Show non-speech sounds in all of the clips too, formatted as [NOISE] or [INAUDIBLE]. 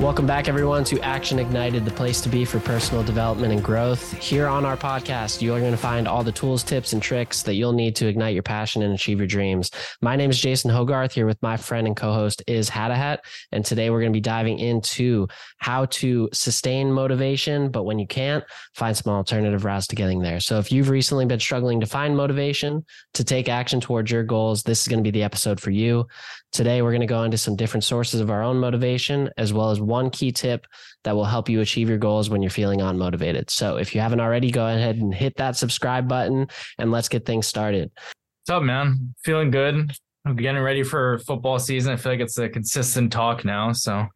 Welcome back, everyone, to Action Ignited, the place to be for personal development and growth. Here on our podcast, you are going to find all the tools, tips, and tricks that you'll need to ignite your passion and achieve your dreams. My name is Jason Hogarth, here with my friend and co host Izz Hadahat. And today we're going to be diving into how to sustain motivation, but when you can't, find some alternative routes to getting there. So if you've recently been struggling to find motivation to take action towards your goals, this is going to be the episode for you. Today, we're going to go into some different sources of our own motivation, as well as one key tip that will help you achieve your goals when you're feeling unmotivated. So, if you haven't already, go ahead and hit that subscribe button and let's get things started. What's up, man? Feeling good. I'm getting ready for football season. I feel like it's a consistent talk now. So,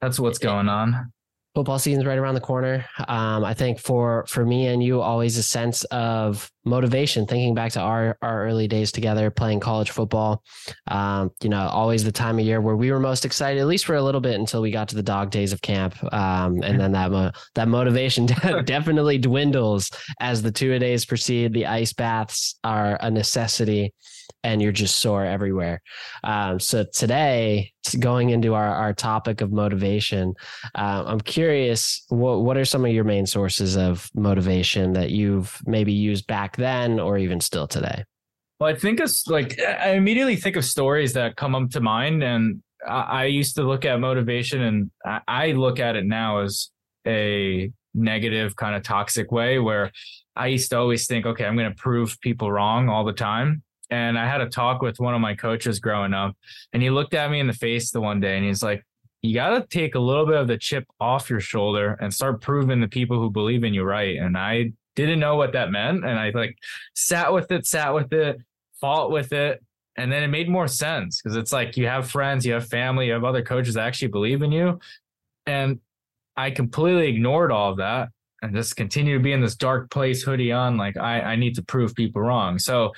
that's what's going on football season's right around the corner. Um, I think for for me and you, always a sense of motivation. Thinking back to our our early days together, playing college football. Um, you know, always the time of year where we were most excited, at least for a little bit, until we got to the dog days of camp, um, and then that mo- that motivation [LAUGHS] definitely dwindles as the two a days proceed. The ice baths are a necessity and you're just sore everywhere. Um, so today, going into our, our topic of motivation, uh, I'm curious what what are some of your main sources of motivation that you've maybe used back then or even still today? Well, I think it's like I immediately think of stories that come up to mind, and I, I used to look at motivation, and I, I look at it now as a negative kind of toxic way where I used to always think, okay, I'm going to prove people wrong all the time and I had a talk with one of my coaches growing up, and he looked at me in the face the one day and he's like, You got to take a little bit of the chip off your shoulder and start proving the people who believe in you right. And I didn't know what that meant. And I like sat with it, sat with it, fought with it. And then it made more sense because it's like you have friends, you have family, you have other coaches that actually believe in you. And I completely ignored all of that and just continue to be in this dark place hoodie on like I, I need to prove people wrong so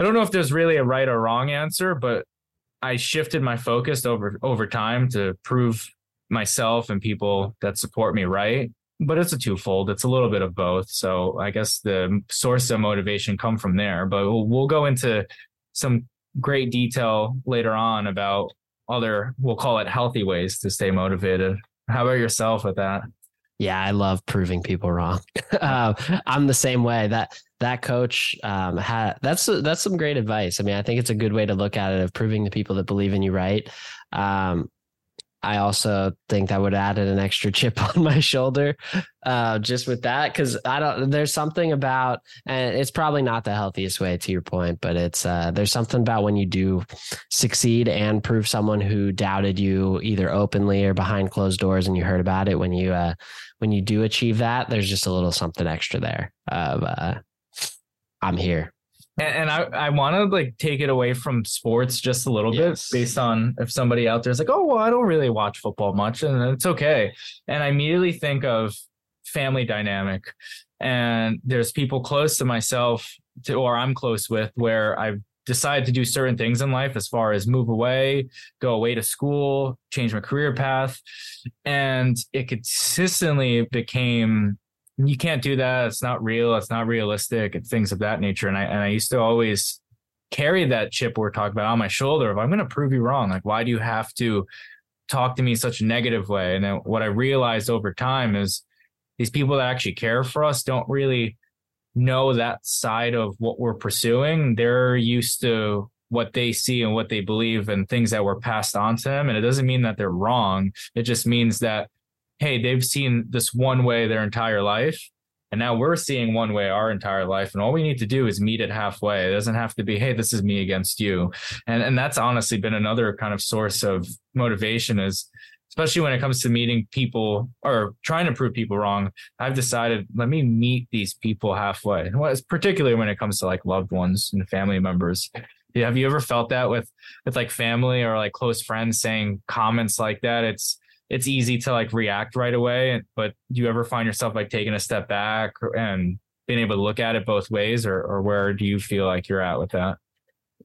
I don't know if there's really a right or wrong answer, but I shifted my focus over over time to prove myself and people that support me right. But it's a twofold. It's a little bit of both. So I guess the source of motivation come from there. But we'll, we'll go into some great detail later on about other we'll call it healthy ways to stay motivated. How about yourself with that? Yeah, I love proving people wrong. [LAUGHS] uh, I'm the same way. That that coach um, had that's that's some great advice. I mean, I think it's a good way to look at it of proving the people that believe in you right. Um, I also think that would add an extra chip [LAUGHS] on my shoulder, uh, just with that, because I don't. There's something about, and it's probably not the healthiest way to your point, but it's uh, there's something about when you do succeed and prove someone who doubted you either openly or behind closed doors, and you heard about it when you uh, when you do achieve that. There's just a little something extra there of uh, I'm here. And, and I, I want to like take it away from sports just a little yes. bit based on if somebody out there is like, oh, well, I don't really watch football much and it's okay. And I immediately think of family dynamic. And there's people close to myself to, or I'm close with where I've decided to do certain things in life as far as move away, go away to school, change my career path. And it consistently became you can't do that. It's not real. It's not realistic. And things of that nature. And I and I used to always carry that chip we're talking about on my shoulder. If I'm going to prove you wrong, like why do you have to talk to me in such a negative way? And then what I realized over time is these people that actually care for us don't really know that side of what we're pursuing. They're used to what they see and what they believe and things that were passed on to them. And it doesn't mean that they're wrong. It just means that hey, they've seen this one way their entire life. And now we're seeing one way our entire life. And all we need to do is meet it halfway. It doesn't have to be, hey, this is me against you. And and that's honestly been another kind of source of motivation is especially when it comes to meeting people or trying to prove people wrong. I've decided let me meet these people halfway. Well, particularly when it comes to like loved ones and family members. Have you ever felt that with with like family or like close friends saying comments like that? It's it's easy to like react right away. But do you ever find yourself like taking a step back and being able to look at it both ways, or or where do you feel like you're at with that?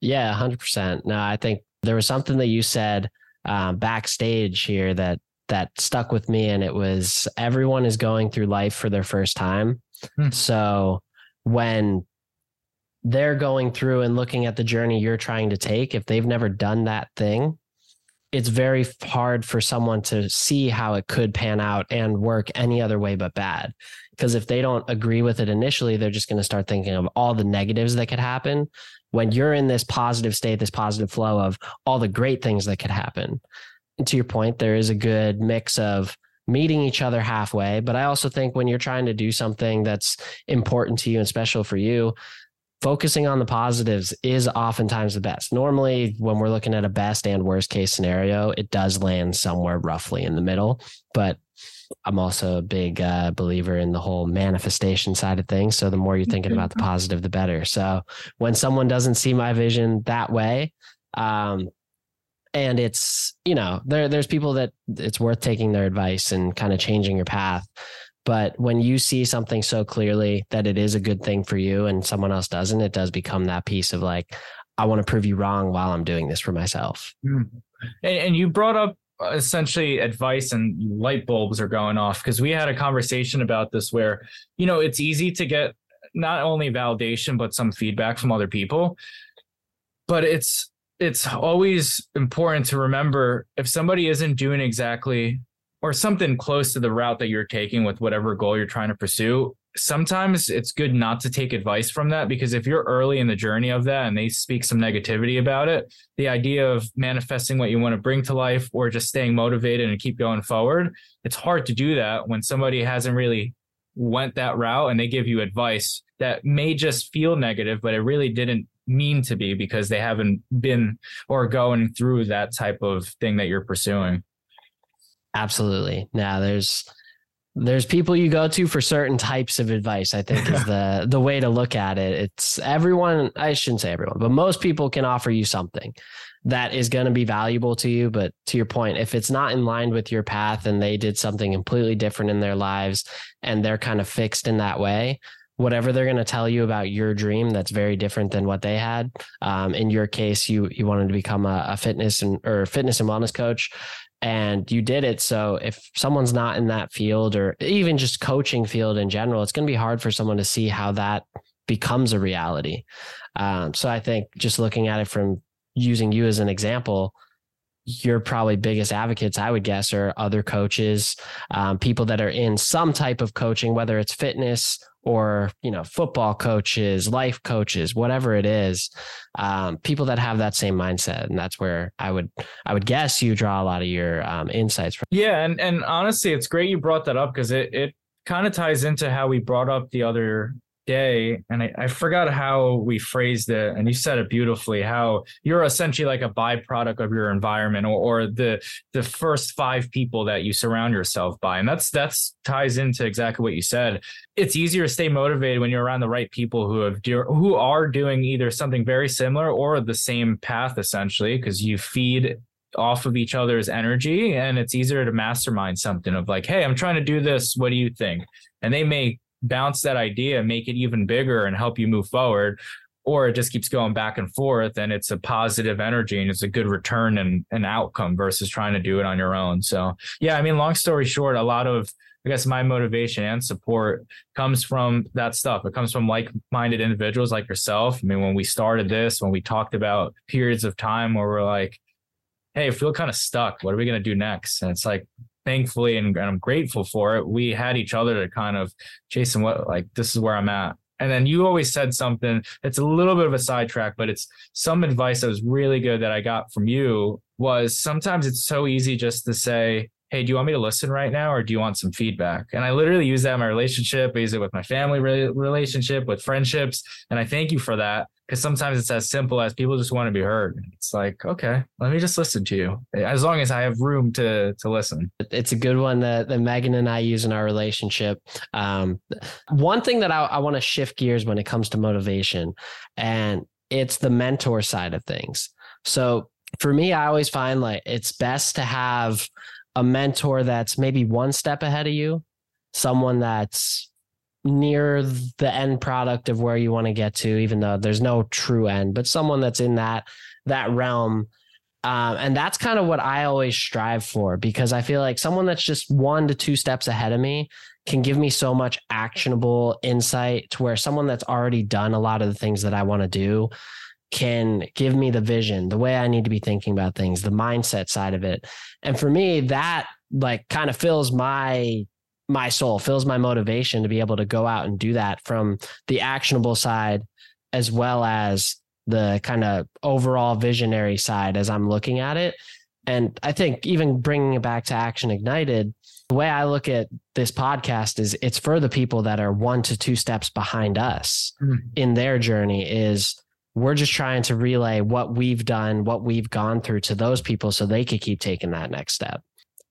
Yeah, hundred percent. No, I think there was something that you said um, backstage here that that stuck with me, and it was everyone is going through life for their first time. Hmm. So when they're going through and looking at the journey you're trying to take, if they've never done that thing, it's very hard for someone to see how it could pan out and work any other way but bad. Because if they don't agree with it initially, they're just going to start thinking of all the negatives that could happen. When you're in this positive state, this positive flow of all the great things that could happen. And to your point, there is a good mix of meeting each other halfway. But I also think when you're trying to do something that's important to you and special for you, focusing on the positives is oftentimes the best. Normally, when we're looking at a best and worst case scenario, it does land somewhere roughly in the middle. But I'm also a big uh, believer in the whole manifestation side of things. So the more you're thinking about the mm-hmm. positive, the better. So when someone doesn't see my vision that way, um, and it's you know there there's people that it's worth taking their advice and kind of changing your path but when you see something so clearly that it is a good thing for you and someone else doesn't it does become that piece of like i want to prove you wrong while i'm doing this for myself mm. and, and you brought up essentially advice and light bulbs are going off because we had a conversation about this where you know it's easy to get not only validation but some feedback from other people but it's it's always important to remember if somebody isn't doing exactly or something close to the route that you're taking with whatever goal you're trying to pursue sometimes it's good not to take advice from that because if you're early in the journey of that and they speak some negativity about it the idea of manifesting what you want to bring to life or just staying motivated and keep going forward it's hard to do that when somebody hasn't really went that route and they give you advice that may just feel negative but it really didn't mean to be because they haven't been or going through that type of thing that you're pursuing. Absolutely. Now there's there's people you go to for certain types of advice i think is [LAUGHS] the the way to look at it it's everyone i shouldn't say everyone but most people can offer you something that is going to be valuable to you but to your point if it's not in line with your path and they did something completely different in their lives and they're kind of fixed in that way whatever they're going to tell you about your dream that's very different than what they had. Um, in your case you you wanted to become a, a, fitness and or fitness and wellness coach and you did it. So if someone's not in that field or even just coaching field in general it's going to be hard for someone to see how that becomes a reality. Um, so i think just looking at it from using you as an example your probably biggest advocates, I would guess, are other coaches, um, people that are in some type of coaching, whether it's fitness or you know football coaches life coaches whatever it is um, people that have that same mindset. And that's where i would i would guess you draw a lot of your um, insights from. Yeah. And and honestly it's great you brought that up because it it kind of ties into how we brought up the other day and I, I, forgot how we phrased it and you said it beautifully how you're essentially like a byproduct of your environment or, or the the first five people that you surround yourself by and that's that's ties into exactly what you said. It's easier to stay motivated when you're around the right people who have who are doing either something very similar or the same path essentially because you feed off of each other's energy and it's easier to mastermind something of like hey i'm trying to do this. What do you think? And they may bounce that idea, make it even bigger and help you move forward. Or it just keeps going back and forth and it's a positive energy and it's a good return and an outcome versus trying to do it on your own. So, yeah, I mean, long story short, a lot of I guess my motivation and support comes from that stuff. It comes from like minded individuals like yourself. I mean, when we started this, when we talked about periods of time where we're like, hey, I feel kind of stuck. What are we going to do next? And it's like, thankfully and, and I'm grateful for it, we had each other to kind of Jason, what like this is where I'm at. And then you always said something, it's a little bit of a sidetrack, but it's some advice that was really good that I got from you was sometimes it's so easy just to say, Hey, do you want me to listen right now or do you want some feedback? And I literally use that in my relationship. I use it with my family relationship, with friendships. And I thank you for that because sometimes it's as simple as people just want to be heard. It's like, okay, let me just listen to you as long as I have room to to listen. It's a good one that, that Megan and I use in our relationship. Um, one thing that I, I want to shift gears when it comes to motivation, and it's the mentor side of things. So for me, I always find like it's best to have a mentor that's maybe one step ahead of you, someone that's near the end product of where you want to get to, even though there's no true end, but someone that's in that that realm. Um, and that's kind of what I always strive for because I feel like someone that's just one to two steps ahead of me can give me so much actionable insight to where someone that's already done a lot of the things that I want to do can give me the vision, the way I need to be thinking about things, the mindset side of it. And for me, that like kind of fills my my soul, fills my motivation to be able to go out and do that from the actionable side as well as the kind of overall visionary side as I'm looking at it. And I think even bringing it back to Action Ignited, the way I look at this podcast is it's for the people that are one to two steps behind us mm-hmm. in their journey is we're just trying to relay what we've done, what we've gone through to those people so they could keep taking that next step.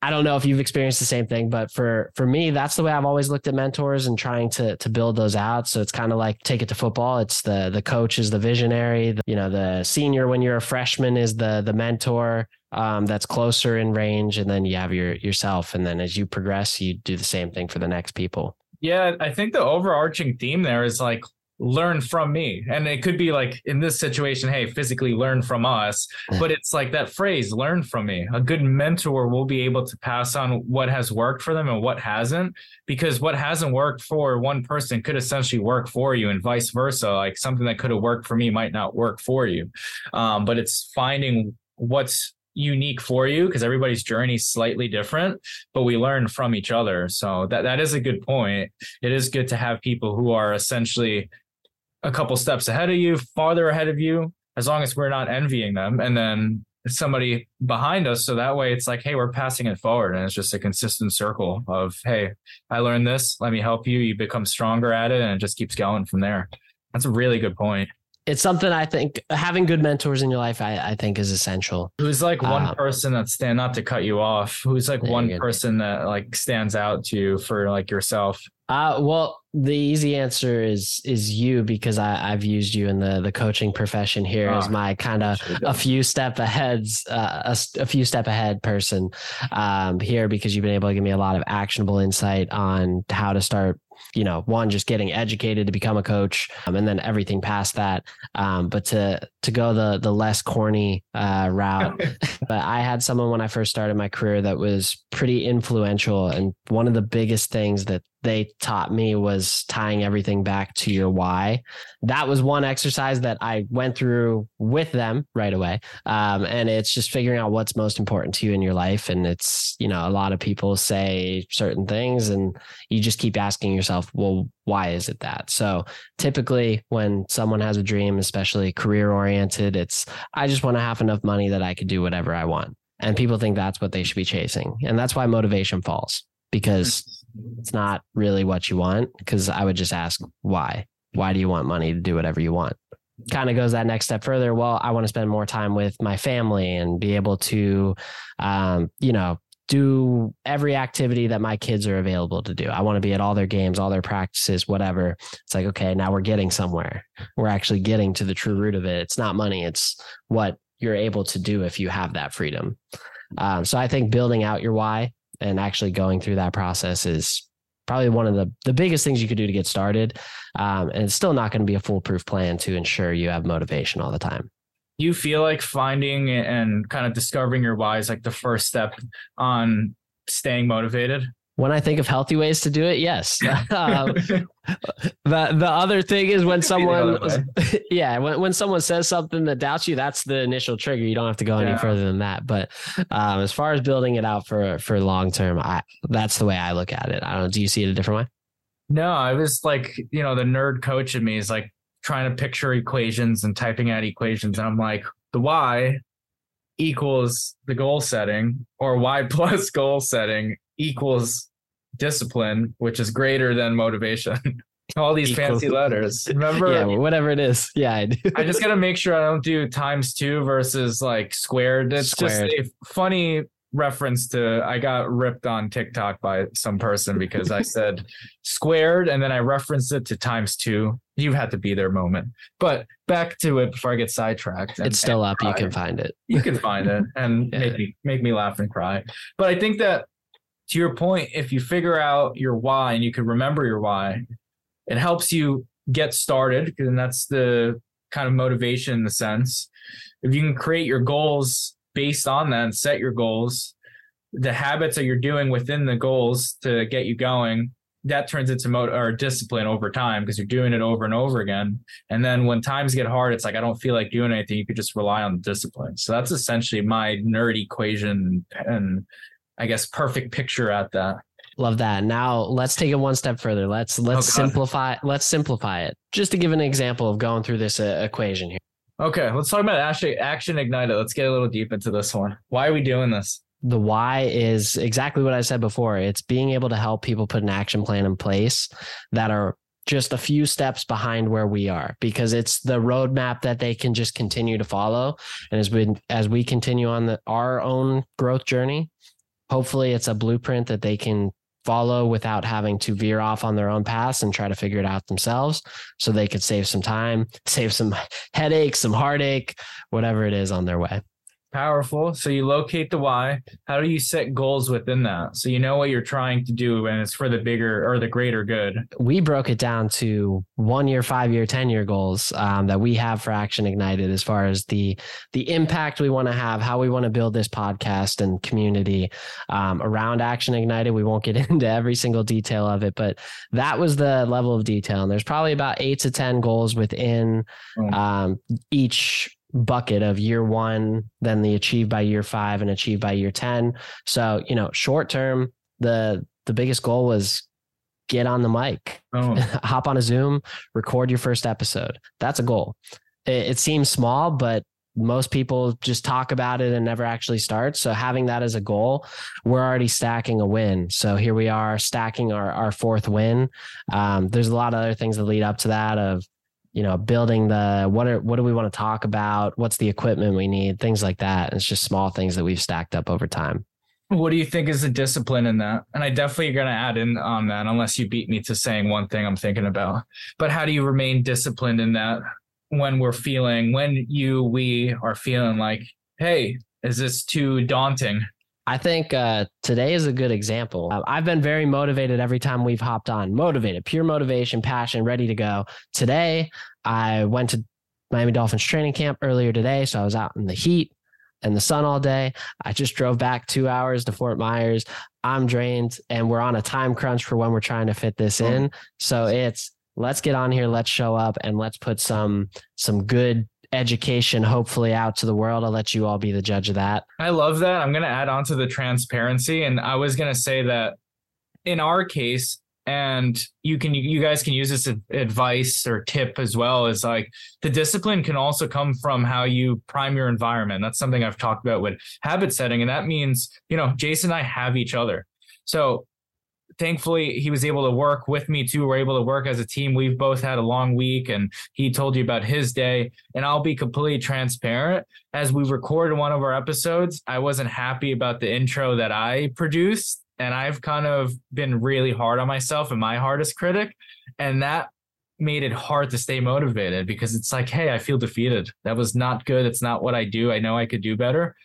I don't know if you've experienced the same thing, but for for me, that's the way I've always looked at mentors and trying to to build those out. So it's kind of like take it to football. It's the the coach is the visionary. The, you know, the senior when you're a freshman is the the mentor um, that's closer in range, and then you have your yourself, and then as you progress, you do the same thing for the next people. Yeah, I think the overarching theme there is like learn from me. And it could be like in this situation, hey, physically learn from us. But it's like that phrase, learn from me. A good mentor will be able to pass on what has worked for them and what hasn't, because what hasn't worked for one person could essentially work for you and vice versa. Like something that could have worked for me might not work for you. Um, but it's finding what's unique for you because everybody's journey is slightly different but we learn from each other so that that is a good point it is good to have people who are essentially a couple steps ahead of you, farther ahead of you, as long as we're not envying them. And then somebody behind us. So that way it's like, hey, we're passing it forward. And it's just a consistent circle of, hey, I learned this. Let me help you. You become stronger at it. And it just keeps going from there. That's a really good point. It's something I think having good mentors in your life, I, I think is essential. Who's like one um, person that stand not to cut you off? Who's like one person that like stands out to you for like yourself? Uh, well, the easy answer is is you because I, I've used you in the the coaching profession here oh, as my kind of a few step ahead uh, a, a, few step ahead person um, here because you've been able to give me a lot of actionable insight on how to start you know, one just getting educated to become a coach, um, and then everything past that. Um, but to to go the the less corny uh, route, [LAUGHS] but I had someone when I first started my career that was pretty influential, and one of the biggest things that they taught me was tying everything back to your why. That was one exercise that I went through with them right away. Um, and it's just figuring out what's most important to you in your life. And it's, you know, a lot of people say certain things and you just keep asking yourself, well, why is it that? So typically when someone has a dream, especially career oriented, it's, I just want to have enough money that I could do whatever I want. And people think that's what they should be chasing. And that's why motivation falls because it's not really what you want. Because I would just ask, why? Why do you want money to do whatever you want? Kind of goes that next step further. Well, I want to spend more time with my family and be able to, um, you know, do every activity that my kids are available to do. I want to be at all their games, all their practices, whatever. It's like, okay, now we're getting somewhere. We're actually getting to the true root of it. It's not money, it's what you're able to do if you have that freedom. Um, so I think building out your why and actually going through that process is probably one of the, the biggest things you could do to get started. Um, and it's still not going to be a foolproof plan to ensure you have motivation all the time. You feel like finding and kind of discovering your why is like the first step on staying motivated? When I think of healthy ways to do it, yes. [LAUGHS] [LAUGHS] um, the the other thing is when someone, [LAUGHS] yeah, when, when someone says something that doubts you, that's the initial trigger. You don't have to go yeah. any further than that. But um, as far as building it out for for long term, I that's the way I look at it. I don't. Do you see it a different way? No, I was like, you know, the nerd coach in me is like trying to picture equations and typing out equations, and I'm like, the y equals the goal setting or y plus goal setting equals discipline, which is greater than motivation. [LAUGHS] All these fancy letters. [LAUGHS] Remember? Yeah, whatever it is. Yeah, I do. I just got to [LAUGHS] make sure I don't do times two versus like squared. It's squared. just a funny reference to I got ripped on TikTok by some person because I said squared and then I referenced it to times two. You had to be there moment. But back to it before I get sidetracked. And, it's still up. Cry. You can find it. You can find it and yeah. make me make me laugh and cry. But I think that to your point, if you figure out your why and you can remember your why, it helps you get started. And that's the kind of motivation in the sense. If you can create your goals based on that and set your goals, the habits that you're doing within the goals to get you going, that turns into mo- or discipline over time because you're doing it over and over again. And then when times get hard, it's like I don't feel like doing anything. You could just rely on the discipline. So that's essentially my nerd equation and I guess perfect picture at that. Love that. Now let's take it one step further. Let's let's oh, simplify. Let's simplify it. Just to give an example of going through this uh, equation here. Okay, let's talk about action, action ignited. Let's get a little deep into this one. Why are we doing this? The why is exactly what I said before. It's being able to help people put an action plan in place that are just a few steps behind where we are because it's the roadmap that they can just continue to follow. And as we as we continue on the our own growth journey, hopefully it's a blueprint that they can follow without having to veer off on their own paths and try to figure it out themselves so they could save some time, [LAUGHS] save some headache, some heartache, whatever it is on their way. Powerful. So you locate the why. How do you set goals within that? So you know what you're trying to do and it's for the bigger or the greater good. We broke it down to one year, five year, 10 year goals um, that we have for Action Ignited as far as the the impact we want to have, how we want to build this podcast and community um, around Action Ignited. We won't get [LAUGHS] into every single detail of it, but that was the level of detail. And there's probably about eight to 10 goals within mm. um, each bucket of year one, then the achieve by year five and achieve by year 10. So, you know, short term, the the biggest goal was get on the mic, oh. [LAUGHS] hop on a Zoom, record your first episode. That's a goal. It, it seems small, but most people just talk about it and never actually start. So having that as a goal, we're already stacking a win. So here we are stacking our, our fourth win. Um, there's a lot of other things that lead up to that of you know, building the what are what do we want to talk about? What's the equipment we need? Things like that. It's just small things that we've stacked up over time. What do you think is the discipline in that? And I definitely going to add in on that unless you beat me to saying one thing I'm thinking about. But how do you remain disciplined in that when we're feeling, when you, we are feeling like, hey, is this too daunting? I think uh, today is a good example. Uh, I've been very motivated every time we've hopped on, motivated, pure motivation, passion, ready to go. Today, I went to Miami Dolphins training camp earlier today. So I was out in the heat and the sun all day. I just drove back two hours to Fort Myers. I'm drained and we're on a time crunch for when we're trying to fit this in. So it's let's get on here, let's show up and let's put some some good education hopefully out to the world. I'll let you all be the judge of that. I love that. I'm going to add on to the transparency. And I was going to say that in our case, and you can you guys can use this advice or tip as well as like the discipline can also come from how you prime your environment that's something i've talked about with habit setting and that means you know jason and i have each other so thankfully he was able to work with me too. We're able to work as a team. We've both had a long week and he told you about his day. And I'll be completely transparent. As we recorded one of our episodes, I wasn't happy about the intro that I produced. And I've kind of been really hard on myself and my hardest critic. And that made it hard to stay motivated because it's like, hey, I feel defeated. That was not good. It's not what I do. I know I could do better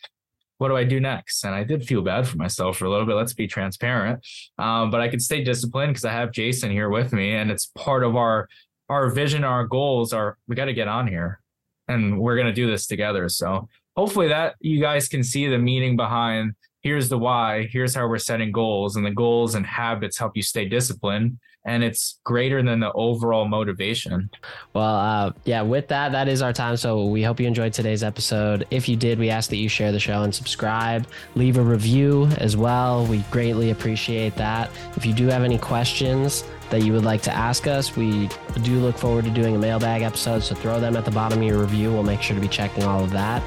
what do I do next? And I did feel bad for myself for a little bit. Let's be transparent. Um, but I could stay disciplined because I have Jason here with me, and it's part of our our vision, our goals are we got to get on here, and we're gonna do this together. So hopefully that you guys can see the meaning behind. Here's the why. Here's how we're setting goals, and the goals and habits help you stay disciplined and it's greater than the overall motivation. Well, uh, yeah, with that, that is our time. So we hope you enjoyed today's episode. If you did, we ask that you share the show and subscribe, leave a review as well. We greatly appreciate that. If you do have any questions, that you would like to ask us, we do look forward to doing a mailbag episode. So throw them at the bottom of your review. We'll make sure to be checking all of that.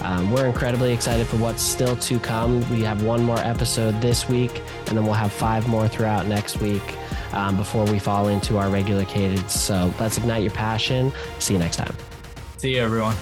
Um, we're incredibly excited for what's still to come. We have one more episode this week, and then we'll have five more throughout next week um, before we fall into our regular cadence. So let's ignite your passion. See you next time. See you, everyone.